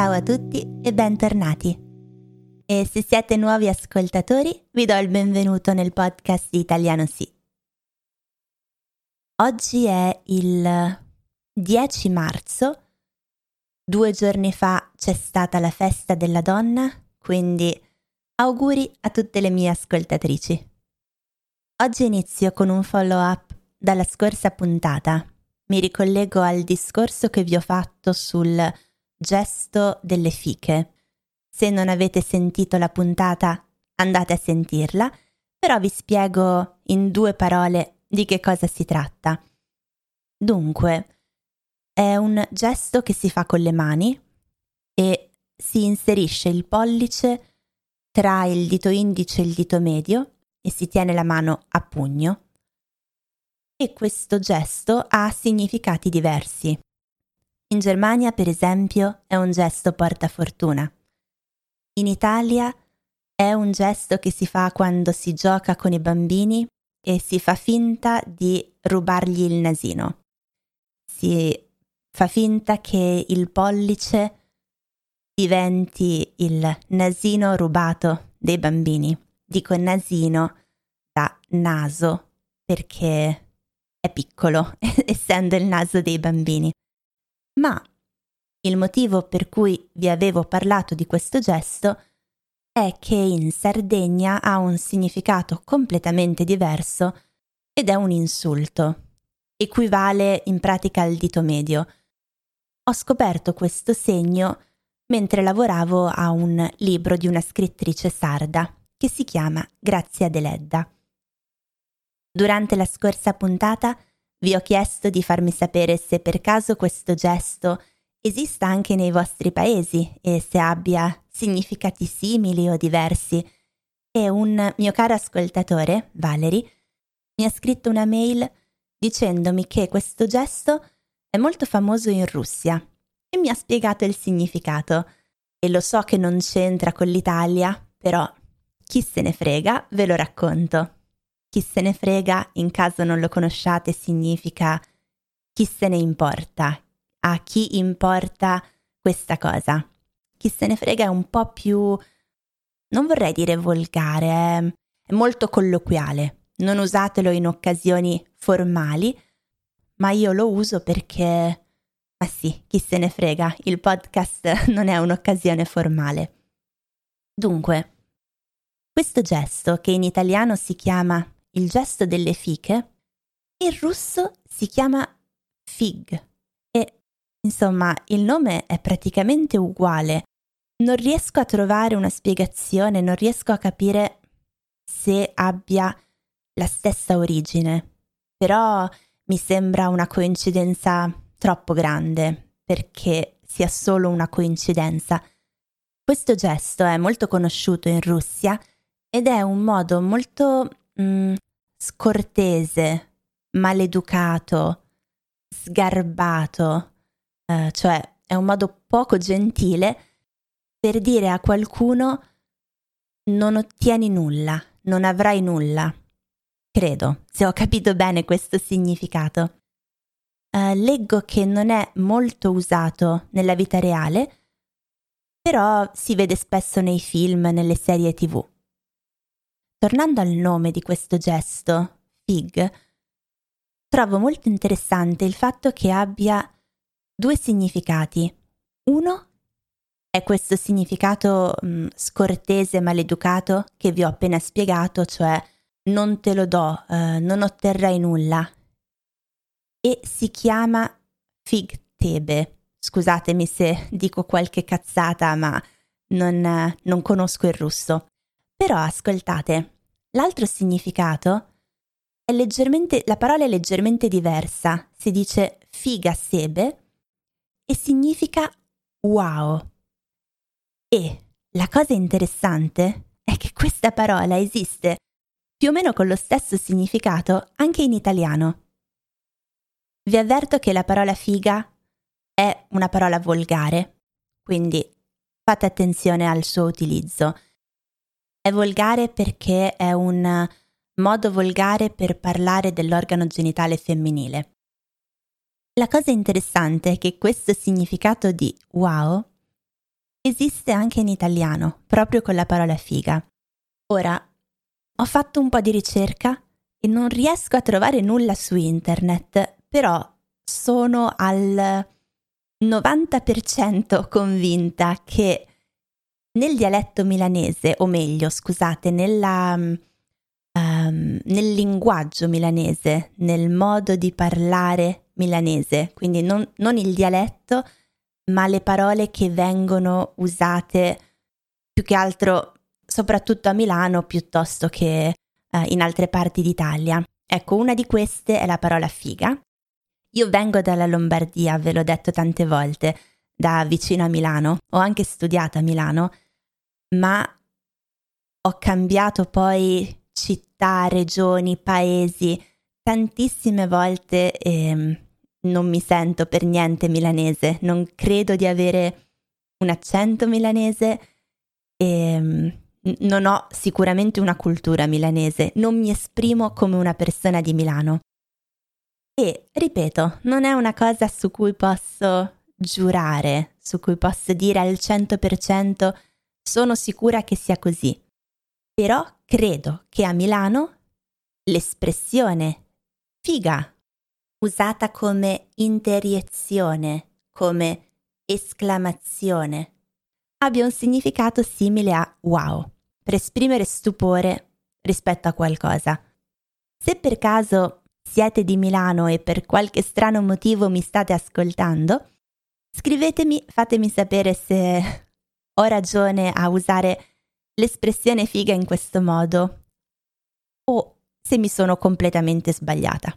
Ciao a tutti e bentornati. E se siete nuovi ascoltatori, vi do il benvenuto nel podcast di Italiano Sì. Oggi è il 10 marzo, due giorni fa c'è stata la festa della donna, quindi auguri a tutte le mie ascoltatrici. Oggi inizio con un follow up dalla scorsa puntata. Mi ricollego al discorso che vi ho fatto sul gesto delle fiche. Se non avete sentito la puntata, andate a sentirla, però vi spiego in due parole di che cosa si tratta. Dunque, è un gesto che si fa con le mani e si inserisce il pollice tra il dito indice e il dito medio e si tiene la mano a pugno. E questo gesto ha significati diversi. In Germania, per esempio, è un gesto portafortuna. In Italia è un gesto che si fa quando si gioca con i bambini e si fa finta di rubargli il nasino. Si fa finta che il pollice diventi il nasino rubato dei bambini. Dico nasino da naso perché è piccolo, essendo il naso dei bambini. Ma il motivo per cui vi avevo parlato di questo gesto è che in Sardegna ha un significato completamente diverso ed è un insulto. Equivale in pratica al dito medio. Ho scoperto questo segno mentre lavoravo a un libro di una scrittrice sarda che si chiama Grazia Deledda. Durante la scorsa puntata vi ho chiesto di farmi sapere se per caso questo gesto esista anche nei vostri paesi e se abbia significati simili o diversi. E un mio caro ascoltatore, Valerie, mi ha scritto una mail dicendomi che questo gesto è molto famoso in Russia e mi ha spiegato il significato. E lo so che non c'entra con l'Italia, però chi se ne frega, ve lo racconto. Chi se ne frega, in caso non lo conosciate, significa chi se ne importa, a chi importa questa cosa. Chi se ne frega è un po' più, non vorrei dire volgare, è, molto colloquiale. Non usatelo in occasioni formali, ma io lo uso perché, ma sì, chi se ne frega, il podcast non è un'occasione formale. Dunque, questo gesto, che in italiano si chiama il gesto delle fiche, in russo si chiama fig e insomma il nome è praticamente uguale. Non riesco a trovare una spiegazione, non riesco a capire se abbia la stessa origine, però mi sembra una coincidenza troppo grande perché sia solo una coincidenza. Questo gesto è molto conosciuto in Russia ed è un modo molto mm, scortese, maleducato, sgarbato, eh, cioè è un modo poco gentile per dire a qualcuno non ottieni nulla, non avrai nulla. Credo, se ho capito bene questo significato. Uh, leggo che non è molto usato nella vita reale, però si vede spesso nei film, nelle serie tv. Tornando al nome di questo gesto, fig, trovo molto interessante il fatto che abbia due significati. Uno è questo significato mh, mm, scortese maleducato che vi ho appena spiegato, cioè non te lo do, eh, non otterrai nulla. E si chiama fig tebe. Scusatemi se dico qualche cazzata, ma non, non conosco il russo. Però ascoltate, l'altro significato è leggermente, la parola è leggermente diversa, si dice figa sebe e significa wow. E la cosa interessante è che questa parola esiste più o meno con lo stesso significato anche in italiano. Vi avverto che la parola figa è una parola volgare, quindi fate attenzione al suo utilizzo. È volgare perché è un modo volgare per parlare dell'organo genitale femminile. La cosa interessante è che questo significato di wow esiste anche in italiano, proprio con la parola figa. Ora, ho fatto un po' di ricerca e non riesco a trovare nulla su internet, però sono al 90% convinta che nel dialetto milanese, o meglio, scusate, nella, um, nel linguaggio milanese, nel modo di parlare milanese, quindi non, non il dialetto, ma le parole che vengono usate più che altro soprattutto a Milano piuttosto che uh, in altre parti d'Italia. Ecco, una di queste è la parola figa. Io vengo dalla Lombardia, ve l'ho detto tante volte, da vicino a Milano, ho anche studiato a Milano, ma ho cambiato poi città, regioni, paesi. Tantissime volte e non mi sento per niente milanese, non credo di avere un accento milanese e non ho sicuramente una cultura milanese, non mi esprimo come una persona di Milano. E, ripeto, non è una cosa su cui posso giurare, su cui posso dire al 100% sono sicura che sia così. Però credo che a Milano l'espressione figa, usata come interiezione, come esclamazione, abbia un significato simile a wow, per esprimere stupore rispetto a qualcosa. Se per caso siete di Milano e per qualche strano motivo mi state ascoltando, scrivetemi, fatemi sapere se ho ragione a usare l'espressione figa in questo modo o se mi sono completamente sbagliata.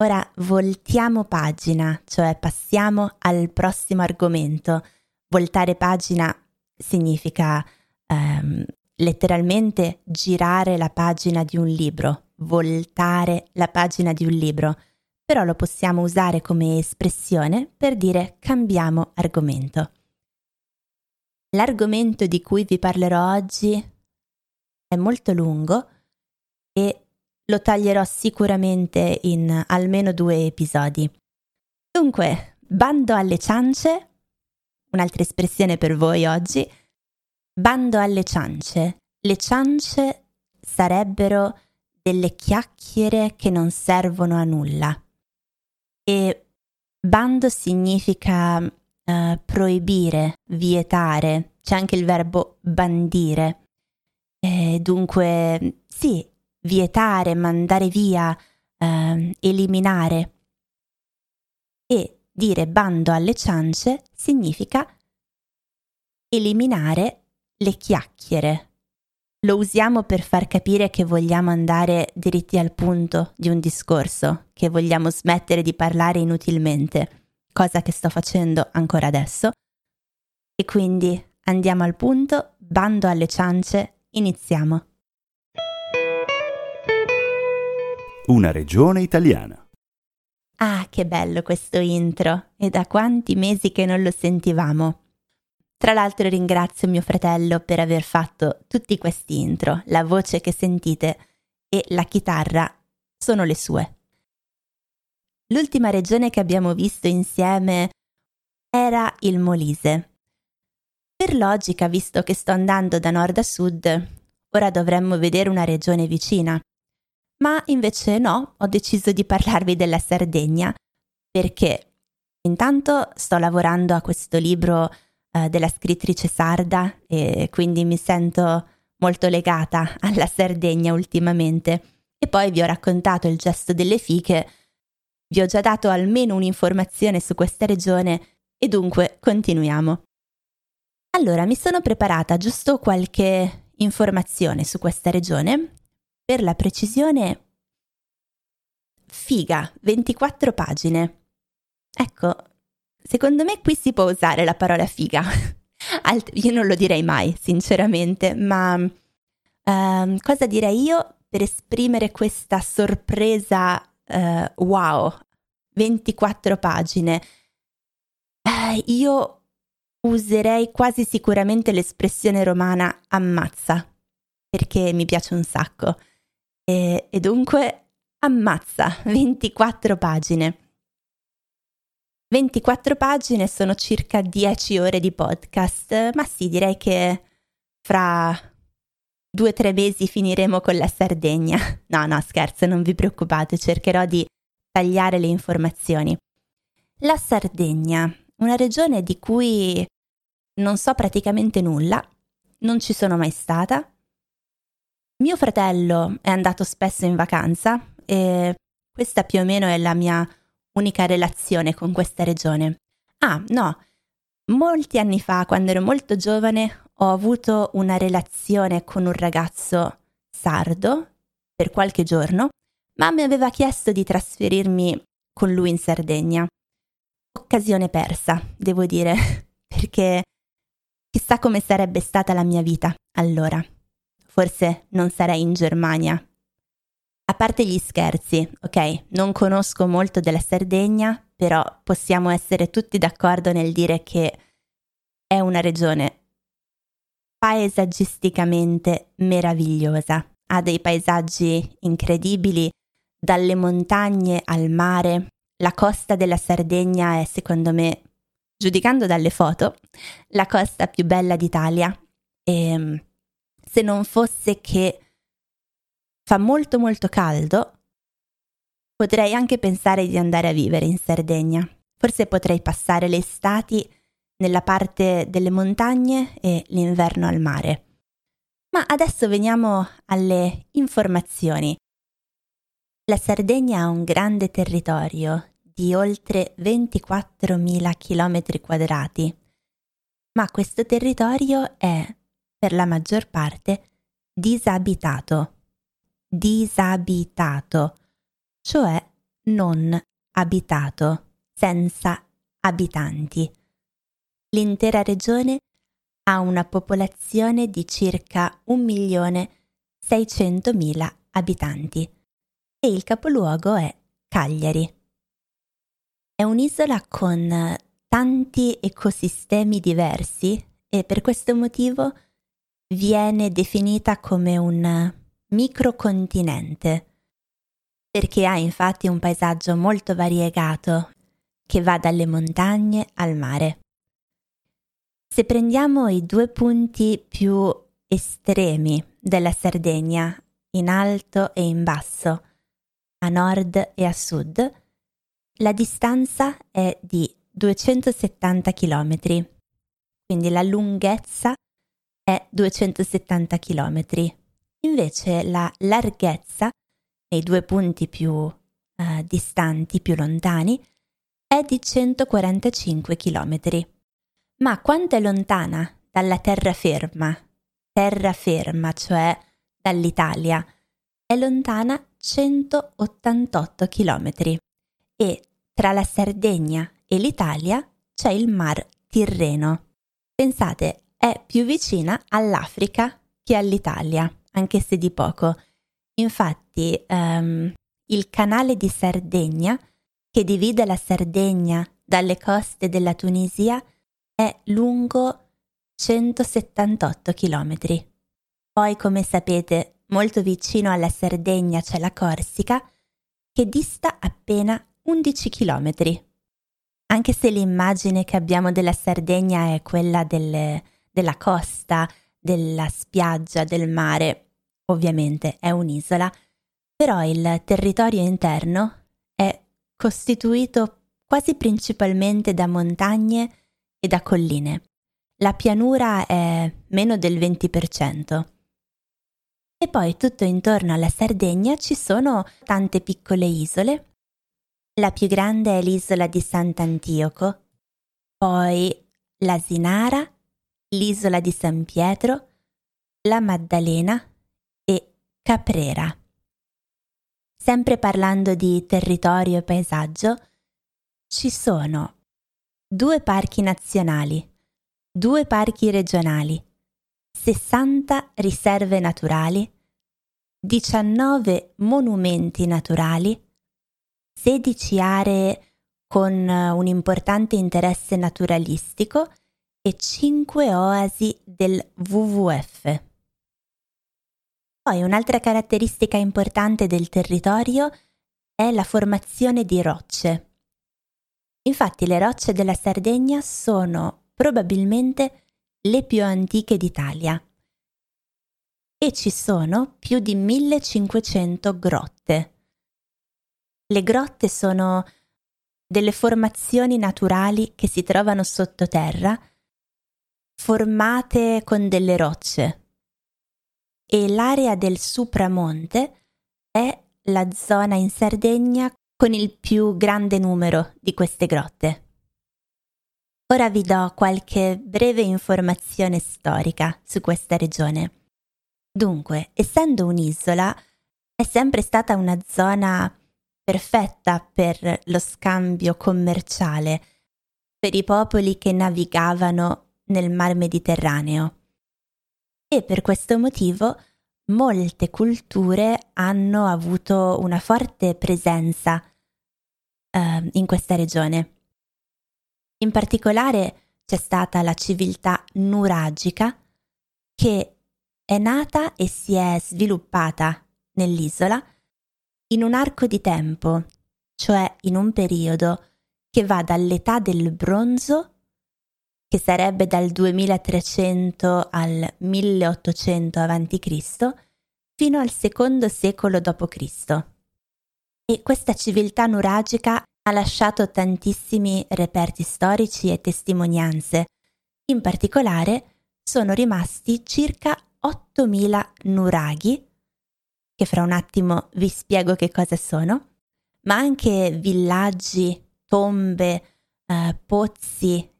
Ora voltiamo pagina, cioè passiamo al prossimo argomento. Voltare pagina significa ehm, letteralmente girare la pagina di un libro, voltare la pagina di un libro, però lo possiamo usare come espressione per dire cambiamo argomento. L'argomento di cui vi parlerò oggi è molto lungo e lo taglierò sicuramente in almeno due episodi. Dunque, bando alle ciance, un'altra espressione per voi oggi, bando alle ciance. Le ciance sarebbero delle chiacchiere che non servono a nulla. E bando significa uh, proibire, vietare, c'è anche il verbo bandire. E dunque, sì, vietare, mandare via, uh, eliminare. E dire bando alle ciance significa eliminare le chiacchiere. Lo usiamo per far capire che vogliamo andare diritti al punto di un discorso, che vogliamo smettere di parlare inutilmente cosa che sto facendo ancora adesso. E quindi andiamo al punto, bando alle ciance, iniziamo. Una regione italiana. Ah, che bello questo intro! E da quanti mesi che non lo sentivamo. Tra l'altro ringrazio mio fratello per aver fatto tutti questi intro, la voce che sentite e la chitarra sono le sue. L'ultima regione che abbiamo visto insieme era il Molise. Per logica, visto che sto andando da nord a sud, ora dovremmo vedere una regione vicina. Ma invece no, ho deciso di parlarvi della Sardegna perché intanto sto lavorando a questo libro eh, della scrittrice sarda e quindi mi sento molto legata alla Sardegna ultimamente. E poi vi ho raccontato il gesto delle fiche vi ho già dato almeno un'informazione su questa regione e dunque continuiamo. Allora, mi sono preparata giusto qualche informazione su questa regione. Per la precisione, figa, 24 pagine. Ecco, secondo me qui si può usare la parola figa. Alt- io non lo direi mai, sinceramente, ma uh, cosa direi io per esprimere questa sorpresa uh, wow, 24 pagine. Uh, io userei quasi sicuramente l'espressione romana ammazza, perché mi piace un sacco. E, e dunque ammazza, 24 pagine. 24 pagine sono circa 10 ore di podcast, ma sì, direi che fra due o tre mesi finiremo con la Sardegna. No, no, scherzo, non vi preoccupate, cercherò di tagliare le informazioni. La Sardegna, una regione di cui non so praticamente nulla, non ci sono mai stata. Mio fratello è andato spesso in vacanza e questa più o meno è la mia unica relazione con questa regione. Ah, no, molti anni fa, quando ero molto giovane, ho avuto una relazione con un ragazzo sardo per qualche giorno, ma mi aveva chiesto di trasferirmi con lui in Sardegna. Occasione persa, devo dire, perché chissà come sarebbe stata la mia vita allora. Forse non sarei in Germania a parte gli scherzi, ok, non conosco molto della Sardegna, però possiamo essere tutti d'accordo nel dire che è una regione paesaggisticamente meravigliosa. Ha dei paesaggi incredibili, dalle montagne al mare. La costa della Sardegna è, secondo me, giudicando dalle foto, la costa più bella d'Italia. E se non fosse che fa molto molto caldo, potrei anche pensare di andare a vivere in Sardegna. Forse potrei passare le estati nella parte delle montagne e l'inverno al mare. Ma adesso veniamo alle informazioni. La Sardegna ha un grande territorio di oltre 24.000 km quadrati, ma questo territorio è, per la maggior parte, disabitato disabitato, cioè non abitato, senza abitanti. L'intera regione ha una popolazione di circa 1.600.000 abitanti e il capoluogo è Cagliari. È un'isola con tanti ecosistemi diversi e per questo motivo viene definita come un microcontinente, perché ha infatti un paesaggio molto variegato che va dalle montagne al mare. Se prendiamo i due punti più estremi della Sardegna, in alto e in basso, a nord e a sud, la distanza è di 270 km, quindi la lunghezza è 270 km Invece la larghezza nei due punti più eh, distanti, più lontani, è di 145 km. Ma quanto è lontana dalla terraferma? Terraferma, cioè dall'Italia, è lontana 188 km e tra la Sardegna e l'Italia c'è il Mar Tirreno. Pensate, è più vicina all'Africa che all'Italia anche se di poco. Infatti, um, il canale di Sardegna, che divide la Sardegna dalle coste della Tunisia, è lungo 178 km. Poi, come sapete, molto vicino alla Sardegna c'è la Corsica, che dista appena 11 km. Anche se l'immagine che abbiamo della Sardegna è quella delle, della costa, della spiaggia, del mare, ovviamente è un'isola, però il territorio interno è costituito quasi principalmente da montagne e da colline. La pianura è meno del 20%. E poi tutto intorno alla Sardegna ci sono tante piccole isole. La più grande è l'isola di Sant'Antioco, poi l'Asinara, l'isola di San Pietro, la Maddalena Caprera. Sempre parlando di territorio e paesaggio, ci sono due parchi nazionali, due parchi regionali, 60 riserve naturali, 19 monumenti naturali, 16 aree con un importante interesse naturalistico e 5 oasi del WWF. Poi un'altra caratteristica importante del territorio è la formazione di rocce. Infatti le rocce della Sardegna sono probabilmente le più antiche d'Italia e ci sono più di 1500 grotte. Le grotte sono delle formazioni naturali che si trovano sottoterra, formate con delle rocce. E l'area del Supramonte è la zona in Sardegna con il più grande numero di queste grotte. Ora vi do qualche breve informazione storica su questa regione. Dunque, essendo un'isola, è sempre stata una zona perfetta per lo scambio commerciale per i popoli che navigavano nel mar Mediterraneo. E per questo motivo molte culture hanno avuto una forte presenza eh, in questa regione. In particolare c'è stata la civiltà nuragica che è nata e si è sviluppata nell'isola in un arco di tempo, cioè in un periodo che va dall'età del bronzo, che sarebbe dal 2300 al 1800 a.C., fino al secondo secolo d.C. E questa civiltà nuragica ha lasciato tantissimi reperti storici e testimonianze. In particolare sono rimasti circa 8.000 nuraghi, che fra un attimo vi spiego che cosa sono, ma anche villaggi, tombe, eh, pozzi.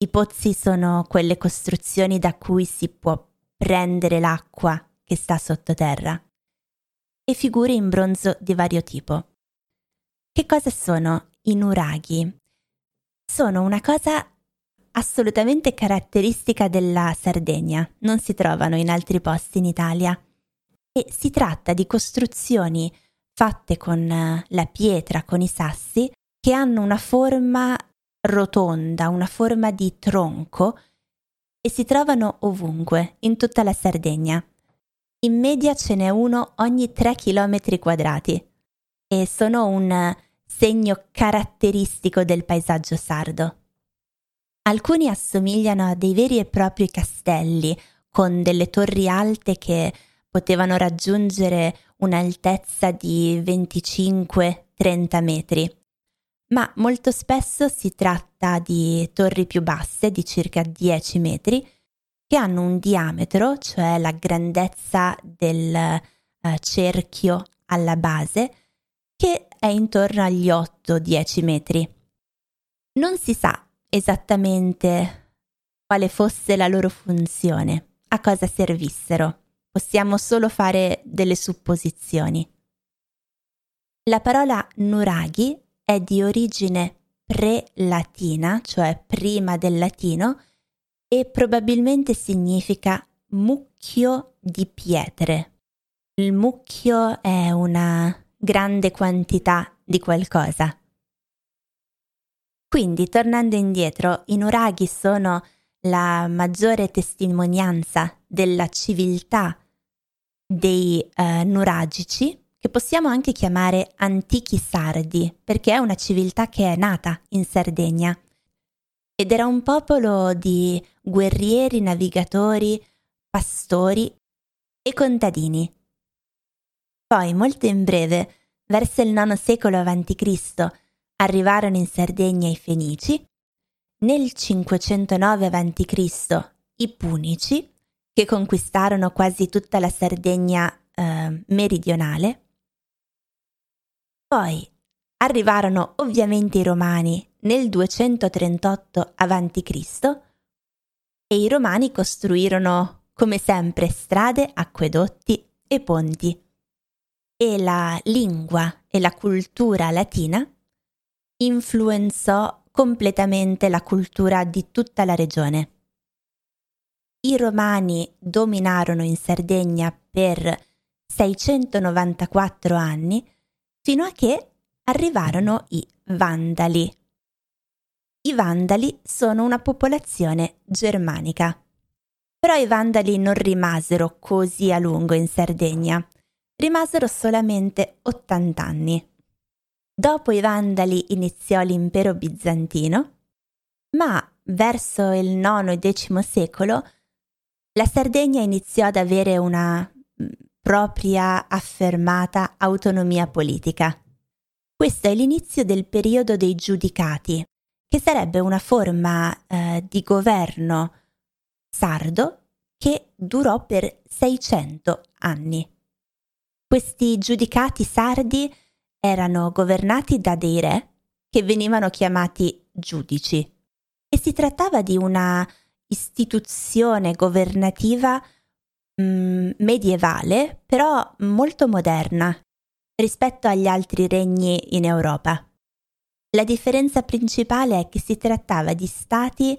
I pozzi sono quelle costruzioni da cui si può prendere l'acqua che sta sottoterra. E figure in bronzo di vario tipo. Che cosa sono i nuraghi? Sono una cosa assolutamente caratteristica della Sardegna, non si trovano in altri posti in Italia. E si tratta di costruzioni fatte con eh, la pietra, con i sassi, che hanno una forma rotonda, una forma di tronco e si trovano ovunque, in tutta la Sardegna. In media ce n'è uno ogni 3 km quadrati e sono un segno caratteristico del paesaggio sardo. Alcuni assomigliano a dei veri e propri castelli, con delle torri alte che potevano raggiungere un'altezza di 25-30 metri. Ma molto spesso si tratta di torri più basse, di circa 10 metri, che hanno un diametro, cioè la grandezza del eh, cerchio alla base, che è intorno agli 8-10 metri. Non si sa esattamente quale fosse la loro funzione, a cosa servissero. Possiamo solo fare delle supposizioni. La parola nuraghi è di origine pre-latina, cioè prima del latino, e probabilmente significa mucchio di pietre. Il mucchio è una grande quantità di qualcosa. Quindi, tornando indietro, i nuraghi sono la maggiore testimonianza della civiltà dei eh, nuragici, che possiamo anche chiamare antichi sardi, perché è una civiltà che è nata in Sardegna. Ed era un popolo di guerrieri, navigatori, pastori e contadini. Poi, molto in breve, verso il IX secolo a.C., arrivarono in Sardegna i Fenici, nel 509 a.C. i Punici, che conquistarono quasi tutta la Sardegna eh, meridionale. Poi arrivarono ovviamente i Romani nel 238 a.C. e i Romani costruirono, come sempre, strade, acquedotti e ponti. E la lingua e la cultura latina influenzò completamente la cultura di tutta la regione. I romani dominarono in Sardegna per 694 anni fino a che arrivarono i Vandali. I Vandali sono una popolazione germanica. Però i Vandali non rimasero così a lungo in Sardegna, rimasero solamente 80 anni. Dopo i Vandali iniziò l'impero bizantino, ma verso il IX e X secolo la Sardegna iniziò ad avere una propria affermata autonomia politica. Questo è l'inizio del periodo dei giudicati, che sarebbe una forma eh, di governo sardo che durò per 600 anni. Questi giudicati sardi erano governati da dei re che venivano chiamati giudici e si trattava di una istituzione governativa mm, medievale, però molto moderna rispetto agli altri regni in Europa. La differenza principale è che si trattava di stati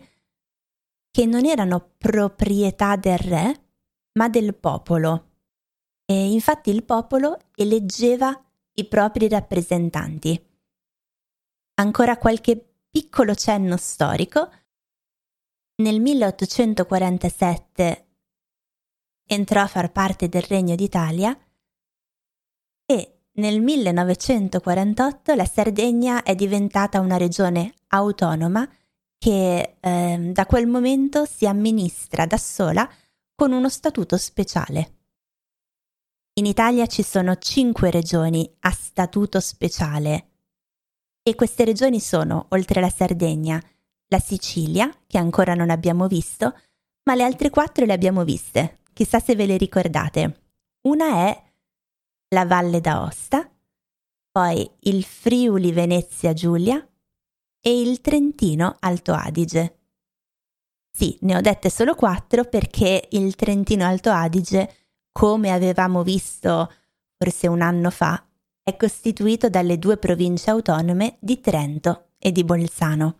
che non erano proprietà del re, ma del popolo. E infatti il popolo eleggeva i propri rappresentanti. Ancora qualche piccolo cenno storico. Nel 1847 entrò a far parte del Regno d'Italia e nel 1948 la Sardegna è diventata una regione autonoma che eh, da quel momento si amministra da sola con uno statuto speciale. In Italia ci sono cinque regioni a statuto speciale e queste regioni sono, oltre alla Sardegna, la Sicilia, che ancora non abbiamo visto, ma le altre quattro le abbiamo viste, chissà se ve le ricordate. Una è la Valle d'Aosta, poi il Friuli Venezia Giulia e il Trentino Alto Adige. Sì, ne ho dette solo quattro perché il Trentino Alto Adige, come avevamo visto forse un anno fa, è costituito dalle due province autonome di Trento e di Bolzano.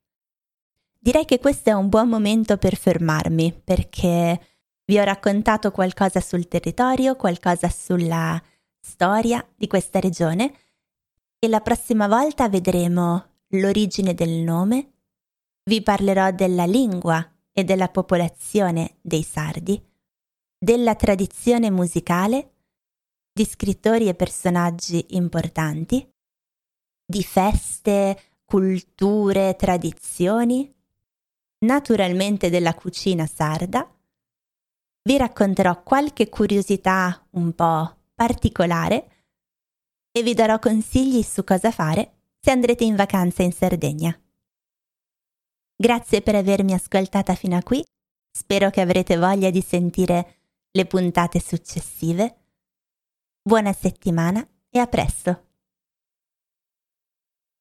Direi che questo è un buon momento per fermarmi perché vi ho raccontato qualcosa sul territorio, qualcosa sulla storia di questa regione e la prossima volta vedremo l'origine del nome, vi parlerò della lingua e della popolazione dei sardi, della tradizione musicale, di scrittori e personaggi importanti, di feste, culture, tradizioni, naturalmente della cucina sarda, vi racconterò qualche curiosità un po' particolare e vi darò consigli su cosa fare se andrete in vacanza in Sardegna. Grazie per avermi ascoltata fino a qui, spero che avrete voglia di sentire le puntate successive. Buona settimana e a presto!